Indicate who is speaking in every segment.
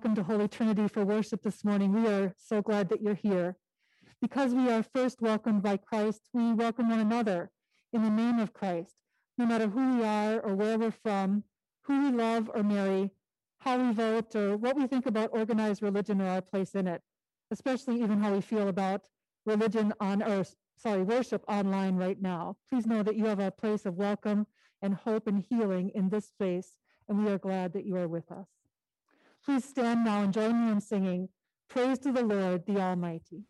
Speaker 1: welcome to Holy Trinity for worship this morning. We are so glad that you're here. Because we are first welcomed by Christ, we welcome one another in the name of Christ, no matter who we are or where we're from, who we love or marry, how we vote, or what we think about organized religion or our place in it, especially even how we feel about religion on earth, sorry, worship online right now. Please know that you have a place of welcome and hope and healing in this space, and we are glad that you are with us. Please stand now and join me in singing Praise to the Lord, the Almighty.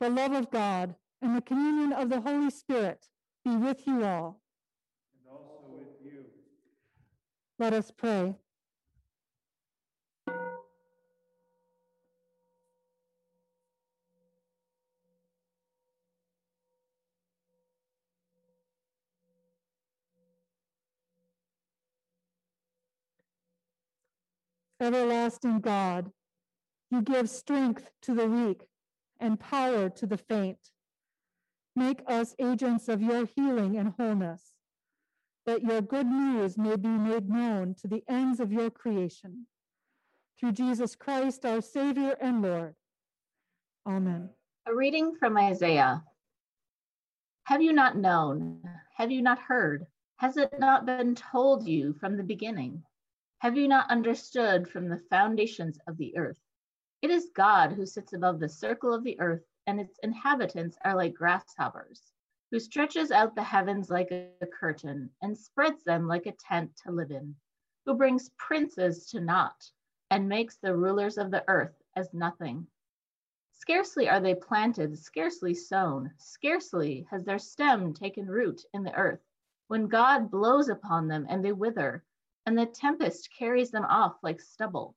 Speaker 1: The love of God, and the communion of the Holy Spirit be with you all.
Speaker 2: And also with you.
Speaker 1: Let us pray. Everlasting God, you give strength to the weak and power to the faint. Make us agents of your healing and wholeness, that your good news may be made known to the ends of your creation. Through Jesus Christ, our Savior and Lord. Amen.
Speaker 3: A reading from Isaiah. Have you not known? Have you not heard? Has it not been told you from the beginning? Have you not understood from the foundations of the earth? It is God who sits above the circle of the earth, and its inhabitants are like grasshoppers, who stretches out the heavens like a curtain and spreads them like a tent to live in, who brings princes to naught and makes the rulers of the earth as nothing. Scarcely are they planted, scarcely sown, scarcely has their stem taken root in the earth, when God blows upon them and they wither, and the tempest carries them off like stubble.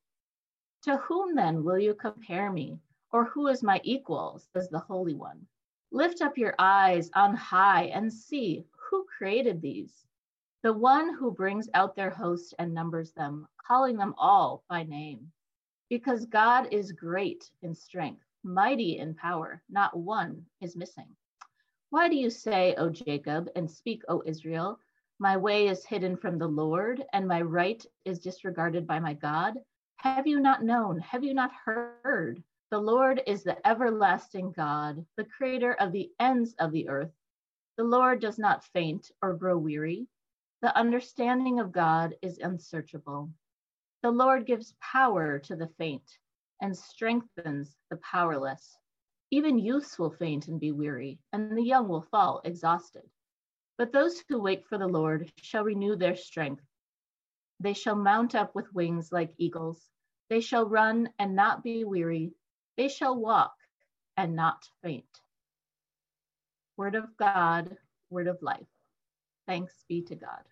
Speaker 3: To whom then will you compare me? Or who is my equal, says the Holy One? Lift up your eyes on high and see who created these. The one who brings out their host and numbers them, calling them all by name. Because God is great in strength, mighty in power, not one is missing. Why do you say, O Jacob, and speak, O Israel, my way is hidden from the Lord, and my right is disregarded by my God? Have you not known? Have you not heard? The Lord is the everlasting God, the creator of the ends of the earth. The Lord does not faint or grow weary. The understanding of God is unsearchable. The Lord gives power to the faint and strengthens the powerless. Even youths will faint and be weary, and the young will fall exhausted. But those who wait for the Lord shall renew their strength. They shall mount up with wings like eagles. They shall run and not be weary. They shall walk and not faint. Word of God, word of life. Thanks be to God.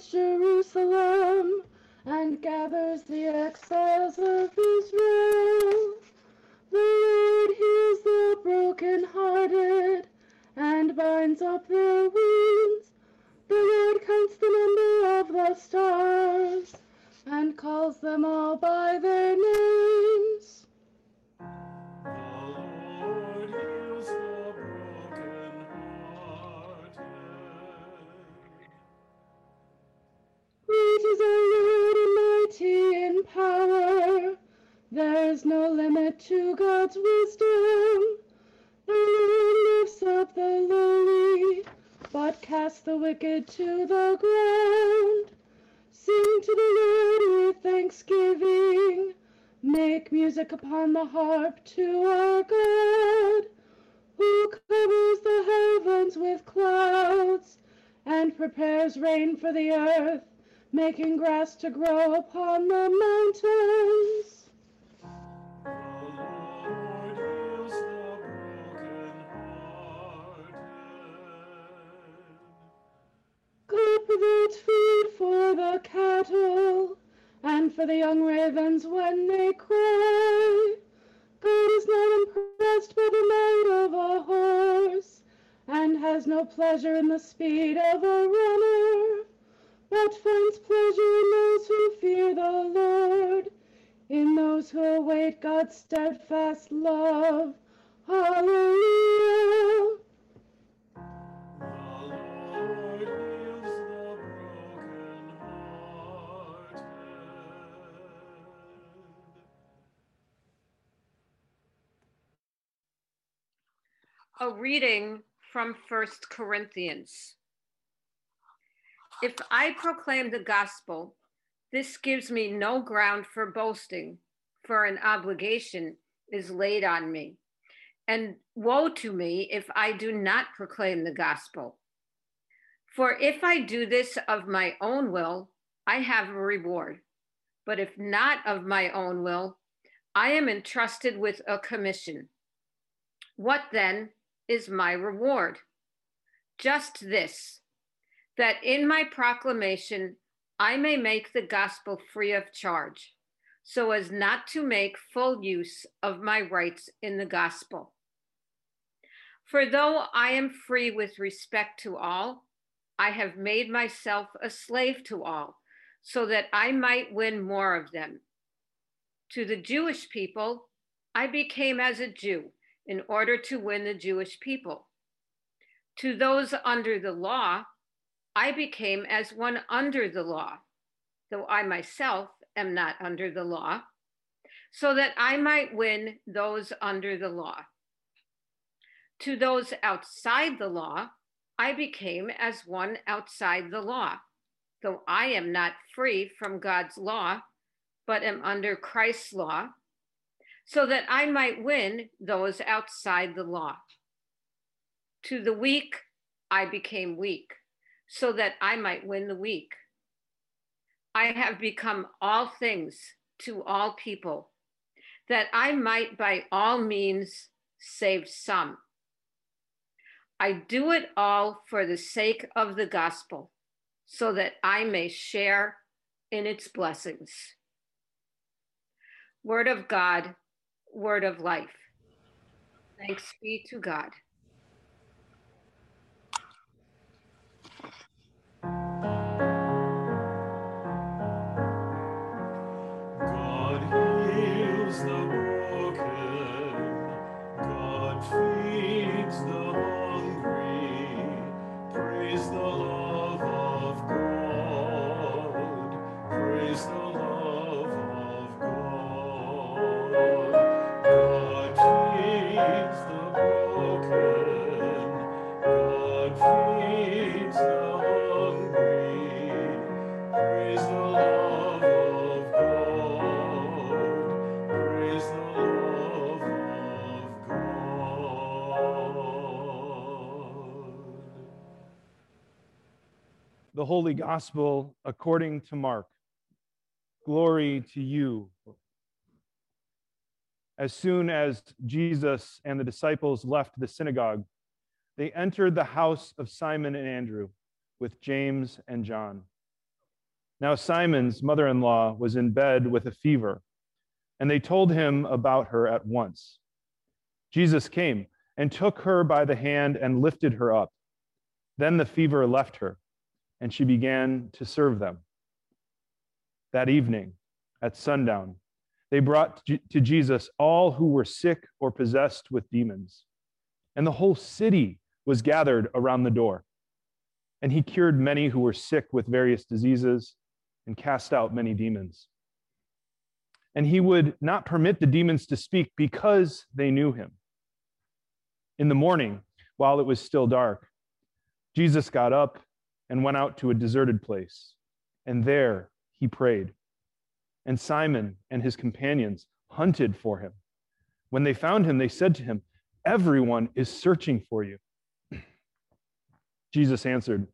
Speaker 4: Builds Jerusalem and gathers the exiles of Israel. The Lord heals the broken-hearted and binds up their wounds. The Lord counts the number of the stars and calls them all by their names. Power. There is no limit to God's wisdom. The Lord lifts up the lowly, but casts the wicked to the ground. Sing to the Lord with thanksgiving. Make music upon the harp to our God, who covers the heavens with clouds and prepares rain for the earth making grass to grow upon the mountains. Provides food for the cattle and for the young ravens when they cry. God is not impressed by the might of a horse and has no pleasure in the speed of a runner but finds pleasure in those who fear the Lord, in those who await God's steadfast love. Hallelujah.
Speaker 5: A reading from First Corinthians. If I proclaim the gospel, this gives me no ground for boasting, for an obligation is laid on me. And woe to me if I do not proclaim the gospel. For if I do this of my own will, I have a reward. But if not of my own will, I am entrusted with a commission. What then is my reward? Just this that in my proclamation I may make the gospel free of charge, so as not to make full use of my rights in the gospel. For though I am free with respect to all, I have made myself a slave to all, so that I might win more of them. To the Jewish people, I became as a Jew in order to win the Jewish people. To those under the law, I became as one under the law, though I myself am not under the law, so that I might win those under the law. To those outside the law, I became as one outside the law, though I am not free from God's law, but am under Christ's law, so that I might win those outside the law. To the weak, I became weak, so that I might win the weak. I have become all things to all people, that I might by all means save some. I do it all for the sake of the gospel, so that I may share in its blessings. Word of God, word of life. Thanks be to God.
Speaker 6: Holy Gospel according to Mark. Glory to you. As soon as Jesus and the disciples left the synagogue, they entered the house of Simon and Andrew with James and John. Now, Simon's mother in law was in bed with a fever, and they told him about her at once. Jesus came and took her by the hand and lifted her up. Then the fever left her and she began to serve them. That evening, at sundown, they brought to Jesus all who were sick or possessed with demons, and the whole city was gathered around the door. And he cured many who were sick with various diseases and cast out many demons. And he would not permit the demons to speak because they knew him. In the morning, while it was still dark, Jesus got up and went out to a deserted place. And there he prayed. And Simon and his companions hunted for him. When they found him, they said to him, Everyone is searching for you. Jesus answered,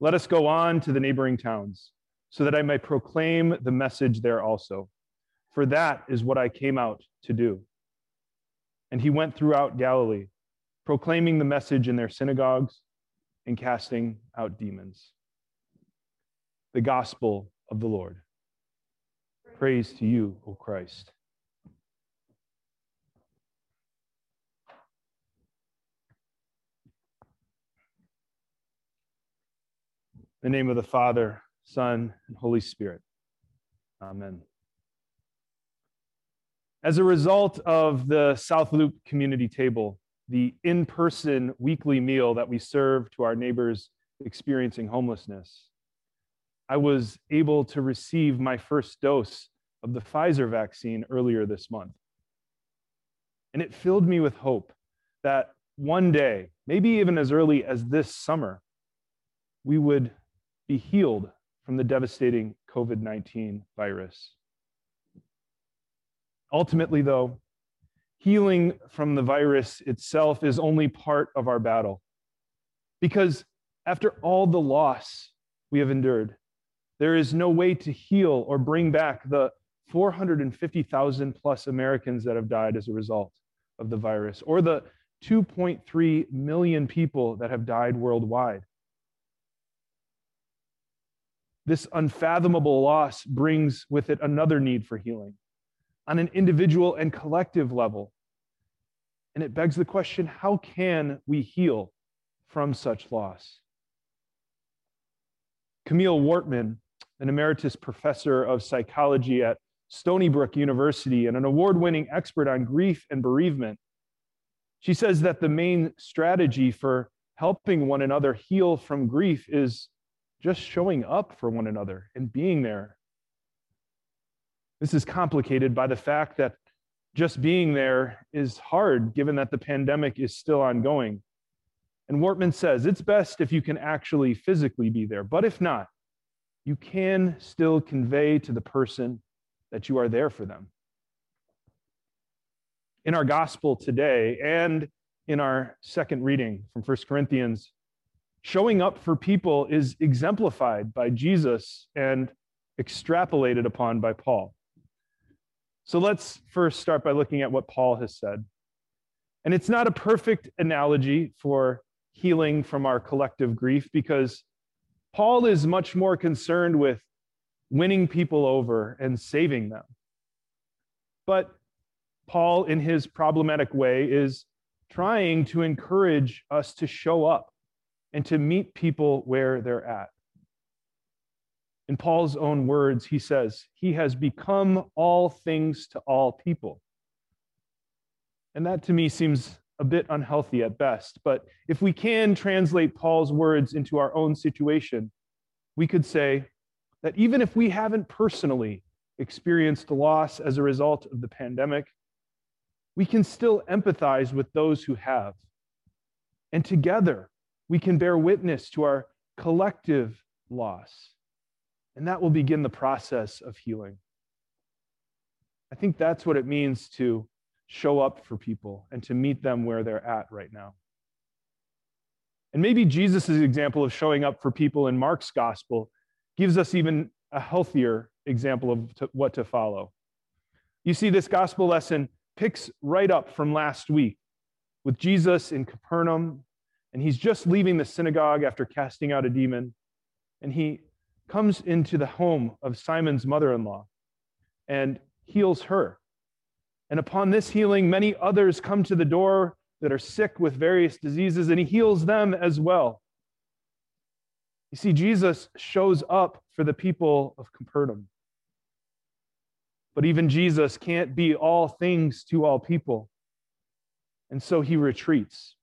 Speaker 6: Let us go on to the neighboring towns, so that I may proclaim the message there also. For that is what I came out to do. And he went throughout Galilee, proclaiming the message in their synagogues and casting out demons. The gospel of the Lord. Praise to you, O Christ. In the name of the Father, Son, and Holy Spirit. Amen. As a result of the South Loop Community Table, the in person weekly meal that we serve to our neighbors experiencing homelessness, I was able to receive my first dose of the Pfizer vaccine earlier this month. And it filled me with hope that one day, maybe even as early as this summer, we would be healed from the devastating COVID 19 virus. Ultimately, though, healing from the virus itself is only part of our battle. Because after all the loss we have endured, there is no way to heal or bring back the 450,000 plus Americans that have died as a result of the virus, or the 2.3 million people that have died worldwide. This unfathomable loss brings with it another need for healing on an individual and collective level. And it begs the question how can we heal from such loss? Camille Wortman, an emeritus professor of psychology at Stony Brook University and an award winning expert on grief and bereavement, she says that the main strategy for helping one another heal from grief is just showing up for one another and being there. This is complicated by the fact that just being there is hard given that the pandemic is still ongoing. And Wortman says it's best if you can actually physically be there, but if not, you can still convey to the person that you are there for them. In our gospel today and in our second reading from 1 Corinthians, showing up for people is exemplified by Jesus and extrapolated upon by Paul. So let's first start by looking at what Paul has said. And it's not a perfect analogy for healing from our collective grief because Paul is much more concerned with winning people over and saving them. But Paul, in his problematic way, is trying to encourage us to show up and to meet people where they're at. In Paul's own words, he says, He has become all things to all people. And that to me seems a bit unhealthy at best. But if we can translate Paul's words into our own situation, we could say that even if we haven't personally experienced loss as a result of the pandemic, we can still empathize with those who have. And together, we can bear witness to our collective loss. And that will begin the process of healing. I think that's what it means to show up for people and to meet them where they're at right now. And maybe Jesus' example of showing up for people in Mark's gospel gives us even a healthier example of to, what to follow. You see, this gospel lesson picks right up from last week with Jesus in Capernaum, and he's just leaving the synagogue after casting out a demon, and he comes into the home of Simon's mother in law and heals her. And upon this healing, many others come to the door that are sick with various diseases, and he heals them as well. You see, Jesus shows up for the people of Capernaum. But even Jesus can't be all things to all people. And so he retreats.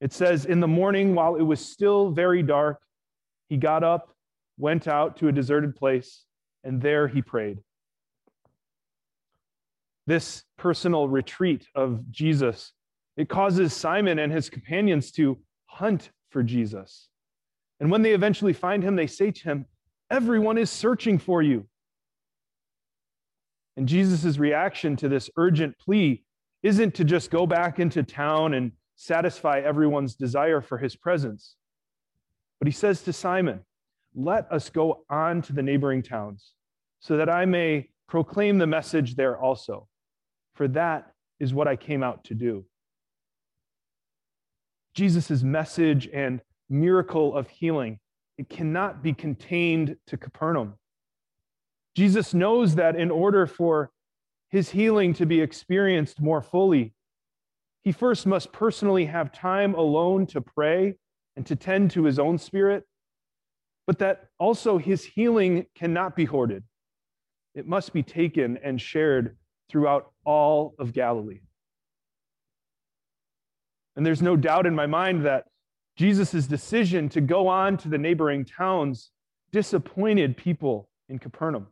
Speaker 6: It says, In the morning, while it was still very dark, he got up went out to a deserted place, and there he prayed. This personal retreat of Jesus, it causes Simon and his companions to hunt for Jesus. And when they eventually find him, they say to him, Everyone is searching for you. And Jesus' reaction to this urgent plea isn't to just go back into town and satisfy everyone's desire for his presence. But he says to Simon, let us go on to the neighboring towns, so that I may proclaim the message there also. For that is what I came out to do. Jesus' message and miracle of healing, it cannot be contained to Capernaum. Jesus knows that in order for his healing to be experienced more fully, he first must personally have time alone to pray and to tend to his own spirit but that also his healing cannot be hoarded. It must be taken and shared throughout all of Galilee. And there's no doubt in my mind that Jesus' decision to go on to the neighboring towns disappointed people in Capernaum.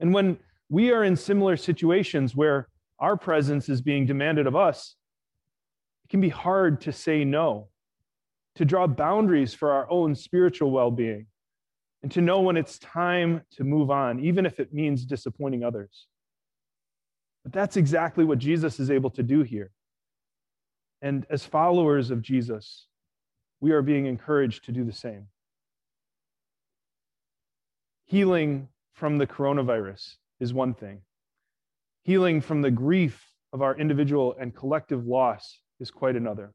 Speaker 6: And when we are in similar situations where our presence is being demanded of us, it can be hard to say no to draw boundaries for our own spiritual well being, and to know when it's time to move on, even if it means disappointing others. But that's exactly what Jesus is able to do here. And as followers of Jesus, we are being encouraged to do the same. Healing from the coronavirus is one thing, healing from the grief of our individual and collective loss is quite another.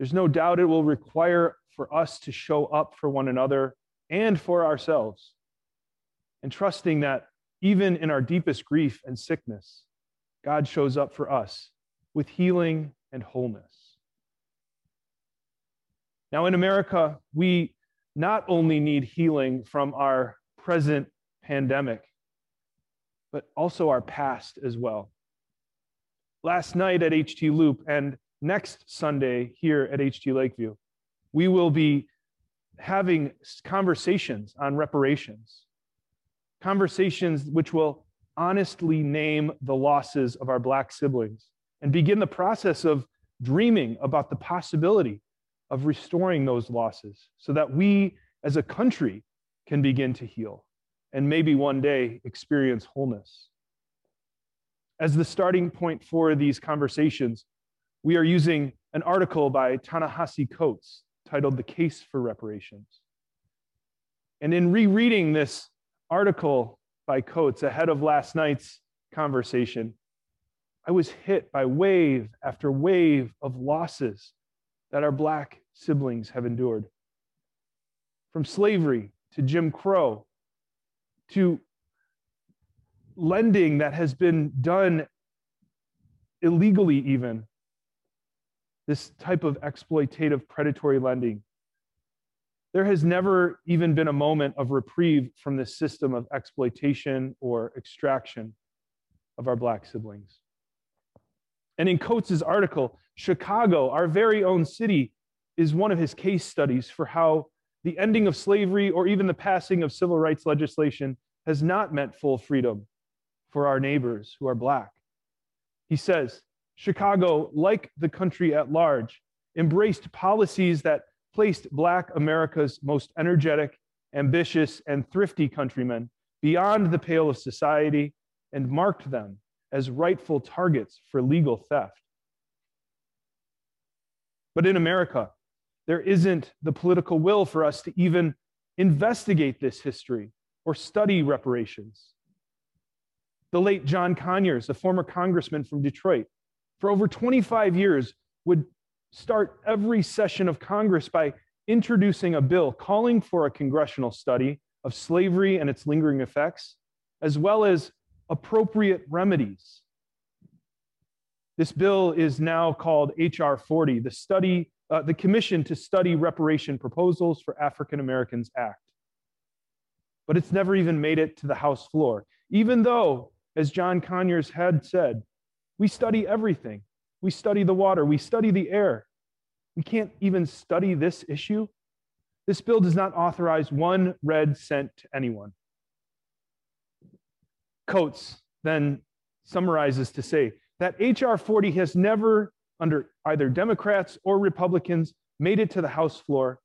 Speaker 6: There's no doubt it will require for us to show up for one another and for ourselves. And trusting that even in our deepest grief and sickness, God shows up for us with healing and wholeness. Now, in America, we not only need healing from our present pandemic, but also our past as well. Last night at HT Loop and next Sunday here at HT Lakeview, we will be having conversations on reparations, conversations which will honestly name the losses of our Black siblings and begin the process of dreaming about the possibility of restoring those losses so that we as a country can begin to heal and maybe one day experience wholeness. As the starting point for these conversations, we are using an article by Ta-Nehisi Coates titled The Case for Reparations. And in rereading this article by Coates ahead of last night's conversation, I was hit by wave after wave of losses that our Black siblings have endured. From slavery to Jim Crow to lending that has been done illegally, even this type of exploitative predatory lending. There has never even been a moment of reprieve from this system of exploitation or extraction of our Black siblings. And in Coates' article, Chicago, our very own city, is one of his case studies for how the ending of slavery or even the passing of civil rights legislation has not meant full freedom for our neighbors who are Black. He says, Chicago, like the country at large, embraced policies that placed Black America's most energetic, ambitious, and thrifty countrymen beyond the pale of society and marked them as rightful targets for legal theft. But in America, there isn't the political will for us to even investigate this history or study reparations. The late John Conyers, a former congressman from Detroit, for over 25 years would start every session of Congress by introducing a bill calling for a congressional study of slavery and its lingering effects, as well as appropriate remedies. This bill is now called H.R. 40, the study, uh, the Commission to Study Reparation Proposals for African Americans Act. But it's never even made it to the House floor, even though, as John Conyers had said, we study everything. We study the water, we study the air. We can't even study this issue. This bill does not authorize one red cent to anyone. Coates then summarizes to say that H.R. 40 has never, under either Democrats or Republicans, made it to the House floor.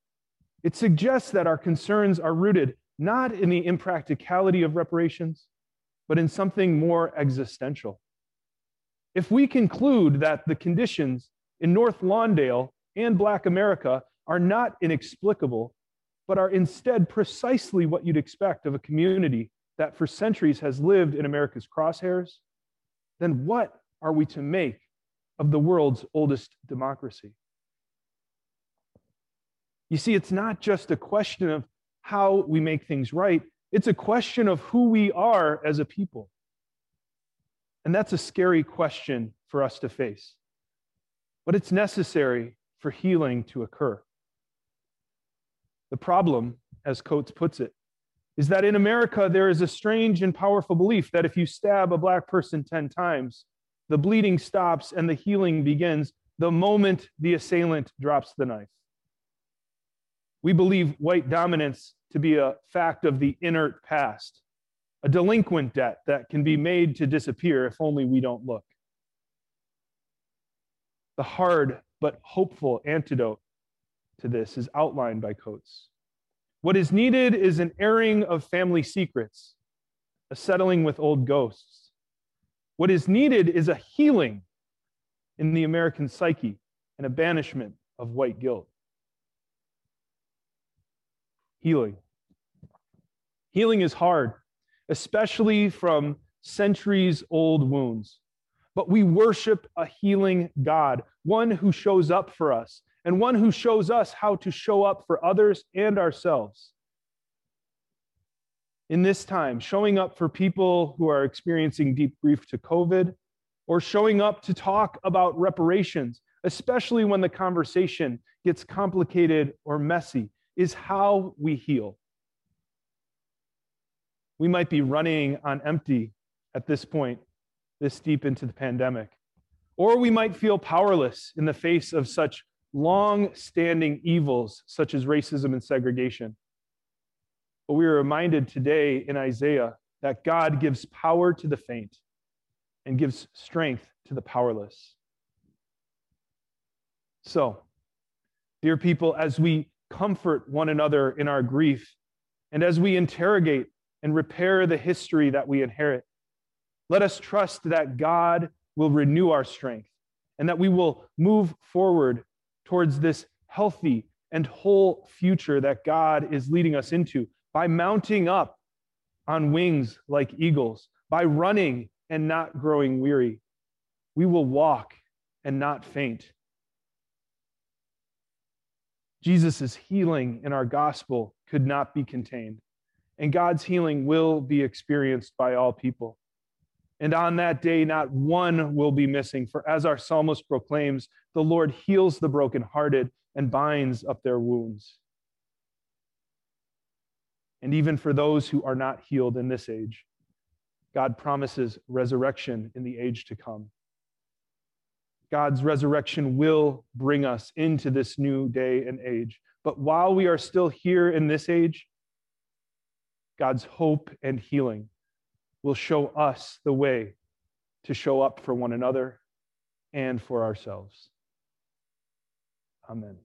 Speaker 6: It suggests that our concerns are rooted not in the impracticality of reparations, but in something more existential. If we conclude that the conditions in North Lawndale and Black America are not inexplicable, but are instead precisely what you'd expect of a community that for centuries has lived in America's crosshairs, then what are we to make of the world's oldest democracy? You see, it's not just a question of how we make things right, it's a question of who we are as a people. And that's a scary question for us to face. But it's necessary for healing to occur. The problem, as Coates puts it, is that in America, there is a strange and powerful belief that if you stab a Black person 10 times, the bleeding stops and the healing begins the moment the assailant drops the knife. We believe white dominance to be a fact of the inert past, a delinquent debt that can be made to disappear if only we don't look. The hard but hopeful antidote to this is outlined by Coates. What is needed is an airing of family secrets, a settling with old ghosts. What is needed is a healing in the American psyche and a banishment of white guilt. Healing. Healing is hard, especially from centuries old wounds. But we worship a healing God, one who shows up for us and one who shows us how to show up for others and ourselves. In this time, showing up for people who are experiencing deep grief to COVID, or showing up to talk about reparations, especially when the conversation gets complicated or messy, is how we heal. We might be running on empty at this point, this deep into the pandemic. Or we might feel powerless in the face of such long standing evils, such as racism and segregation. But we are reminded today in Isaiah that God gives power to the faint and gives strength to the powerless. So, dear people, as we comfort one another in our grief, and as we interrogate and repair the history that we inherit, let us trust that God will renew our strength and that we will move forward towards this healthy and whole future that God is leading us into by mounting up on wings like eagles, by running and not growing weary. We will walk and not faint. Jesus' healing in our gospel could not be contained, and God's healing will be experienced by all people. And on that day, not one will be missing. For as our psalmist proclaims, the Lord heals the brokenhearted and binds up their wounds. And even for those who are not healed in this age, God promises resurrection in the age to come. God's resurrection will bring us into this new day and age. But while we are still here in this age, God's hope and healing will show us the way to show up for one another and for ourselves. Amen.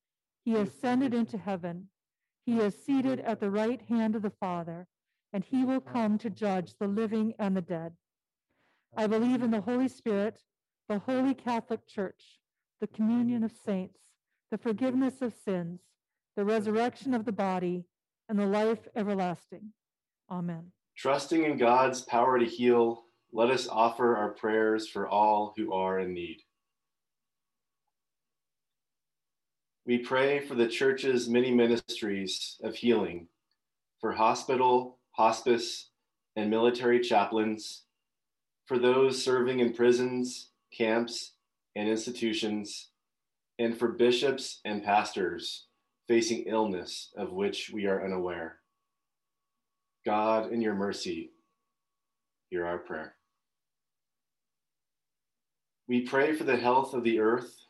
Speaker 1: He ascended into heaven. He is seated at the right hand of the Father, and he will come to judge the living and the dead. I believe in the Holy Spirit, the holy Catholic Church, the communion of saints, the forgiveness of sins, the resurrection of the body, and the life everlasting. Amen.
Speaker 7: Trusting in God's power to heal, let us offer our prayers for all who are in need. We pray for the church's many ministries of healing, for hospital, hospice, and military chaplains, for those serving in prisons, camps, and institutions, and for bishops and pastors facing illness of which we are unaware. God, in your mercy, hear our prayer. We pray for the health of the earth,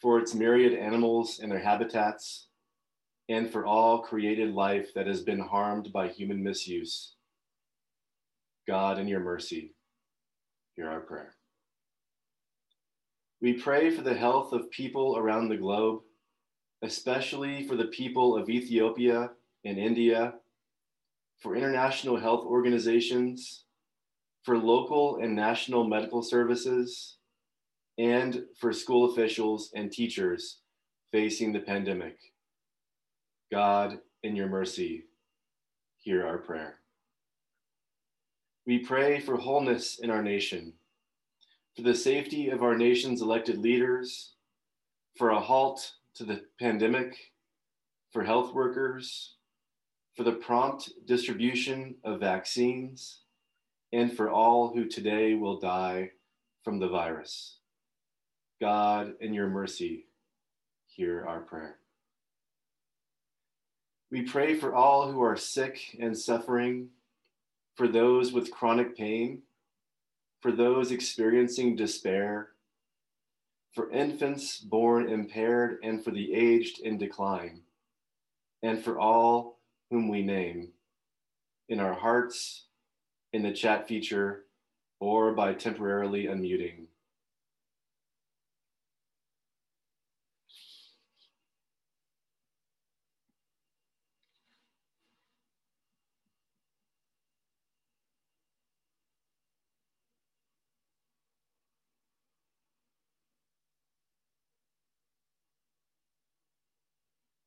Speaker 7: for its myriad animals and their habitats, and for all created life that has been harmed by human misuse. God, in your mercy, hear our prayer. We pray for the health of people around the globe, especially for the people of Ethiopia and India, for international health organizations, for local and national medical services, and for school officials and teachers facing the pandemic. God, in your mercy, hear our prayer. We pray for wholeness in our nation, for the safety of our nation's elected leaders, for a halt to the pandemic, for health workers, for the prompt distribution of vaccines, and for all who today will die from the virus. God, in your mercy, hear our prayer. We pray for all who are sick and suffering, for those with chronic pain, for those experiencing despair, for infants born impaired, and for the aged in decline, and for all whom we name in our hearts, in the chat feature, or by temporarily unmuting.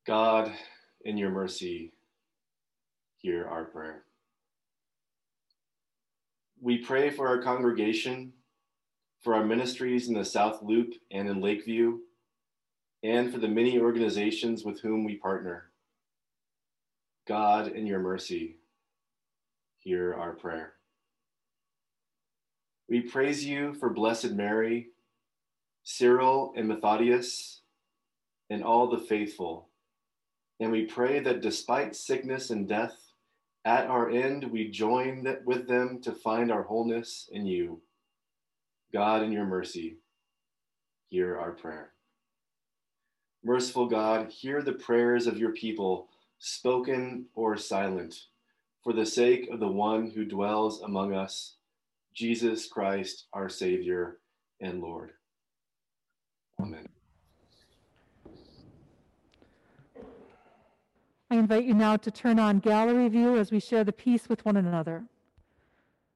Speaker 7: God, in your mercy, hear our prayer. We pray for our congregation, for our ministries in the South Loop and in Lakeview, and for the many organizations with whom we partner. God, in your mercy, hear our prayer. We praise you for Blessed Mary, Cyril and Methodius, and all the faithful and we pray that despite sickness and death, at our end we join with them to find our wholeness in you. God, in your mercy, hear our prayer. Merciful God, hear the prayers of your people, spoken or silent, for the sake of the one who dwells among us, Jesus Christ, our Savior and Lord. Amen.
Speaker 1: I invite you now to turn on gallery view as we share the peace with one another.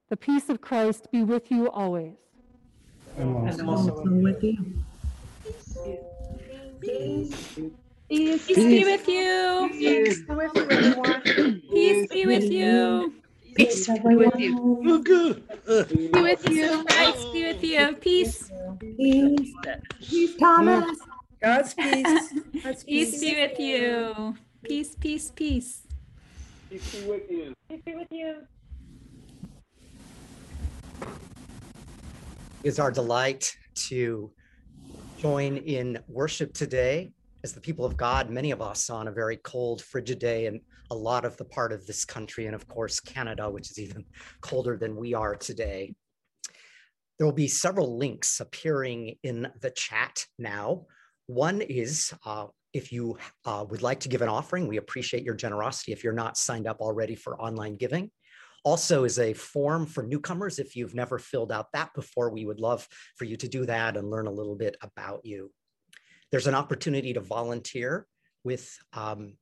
Speaker 1: The peace of Christ be with you always.
Speaker 8: And also with you.
Speaker 9: Peace. Peace be with you.
Speaker 10: Peace be with you, everyone.
Speaker 9: Peace be with you.
Speaker 8: Peace be with you.
Speaker 9: Be with you. Christ be with you. Peace.
Speaker 8: Peace. Peace, Thomas.
Speaker 10: God's peace. God's
Speaker 9: Peace be with you. Peace, peace, peace.
Speaker 11: Peace be with you.
Speaker 10: Peace be with you.
Speaker 12: It's our delight to join in worship today as the people of God, many of us on a very cold, frigid day, and a lot of the part of this country, and of course, Canada, which is even colder than we are today. There will be several links appearing in the chat now. One is uh, if you uh, would like to give an offering, we appreciate your generosity if you're not signed up already for online giving. Also is a form for newcomers. If you've never filled out that before, we would love for you to do that and learn a little bit about you. There's an opportunity to volunteer with um,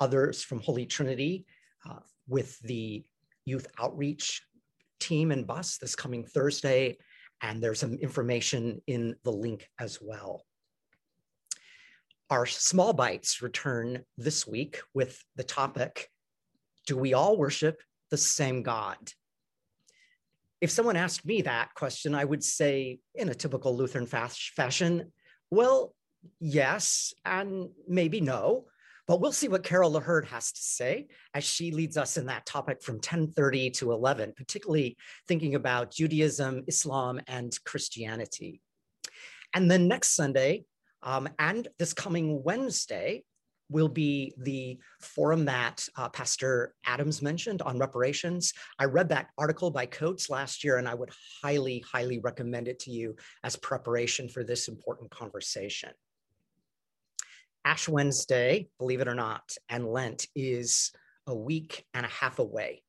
Speaker 12: others from Holy Trinity uh, with the youth outreach team and bus this coming Thursday. And there's some information in the link as well. Our small bites return this week with the topic Do we all worship the same God? If someone asked me that question, I would say, in a typical Lutheran fashion, well, yes, and maybe no. But we'll see what Carol LaHurd has to say as she leads us in that topic from 1030 to 11, particularly thinking about Judaism, Islam, and Christianity. And then next Sunday, um, and this coming Wednesday, will be the forum that uh, Pastor Adams mentioned on reparations. I read that article by Coates last year, and I would highly, highly recommend it to you as preparation for this important conversation. Ash Wednesday, believe it or not, and Lent is a week and a half away.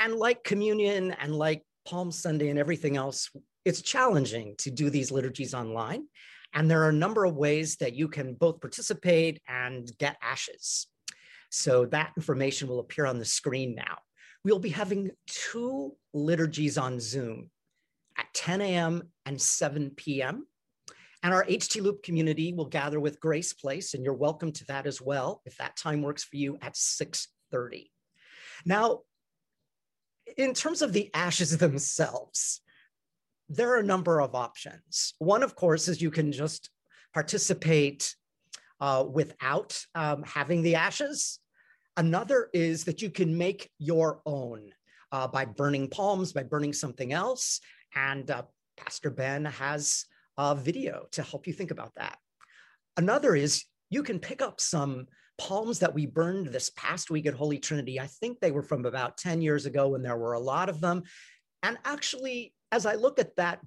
Speaker 12: And like communion and like Palm Sunday and everything else, it's challenging to do these liturgies online. And there are a number of ways that you can both participate and get ashes. So that information will appear on the screen now. We'll be having two liturgies on Zoom at 10 a.m. and 7 p.m. And our HT Loop community will gather with Grace Place, and you're welcome to that as well, if that time works for you at 6.30. Now, in terms of the ashes themselves, there are a number of options. One, of course, is you can just participate uh, without um, having the ashes. Another is that you can make your own uh, by burning palms, by burning something else. And uh, Pastor Ben has a video to help you think about that. Another is you can pick up some palms that we burned this past week at Holy Trinity. I think they were from about 10 years ago when there were a lot of them. And actually, as I look at that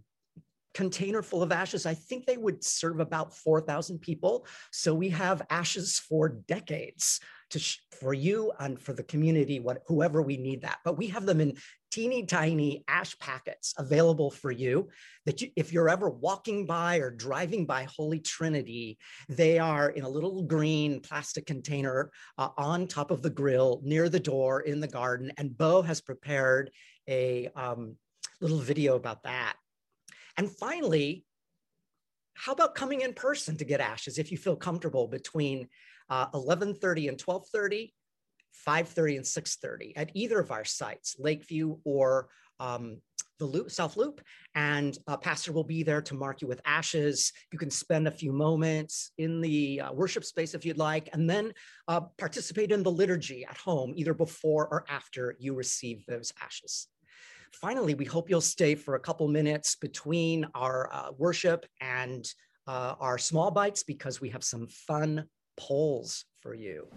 Speaker 12: container full of ashes, I think they would serve about 4,000 people. So we have ashes for decades to for you and for the community, what, whoever we need that. But we have them in teeny tiny ash packets available for you that you, if you're ever walking by or driving by Holy Trinity, they are in a little green plastic container uh, on top of the grill near the door in the garden. And Bo has prepared a um, little video about that. And finally, how about coming in person to get ashes if you feel comfortable between uh, 11.30 and 12.30, 5.30 and 6.30 at either of our sites, Lakeview or um, the loop, South Loop, and a pastor will be there to mark you with ashes. You can spend a few moments in the uh, worship space if you'd like, and then uh, participate in the liturgy at home, either before or after you receive those ashes. Finally, we hope you'll stay for a couple minutes between our uh, worship and uh, our small bites because we have some fun polls for you.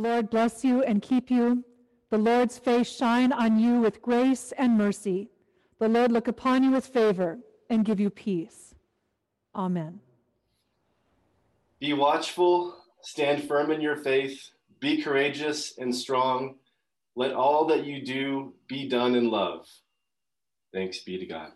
Speaker 1: Lord bless you and keep you. The Lord's face shine on you with grace and mercy. The Lord look upon you with favor and give you peace. Amen.
Speaker 7: Be watchful, stand firm in your faith, be courageous and strong. Let all that you do be done in love. Thanks be to God.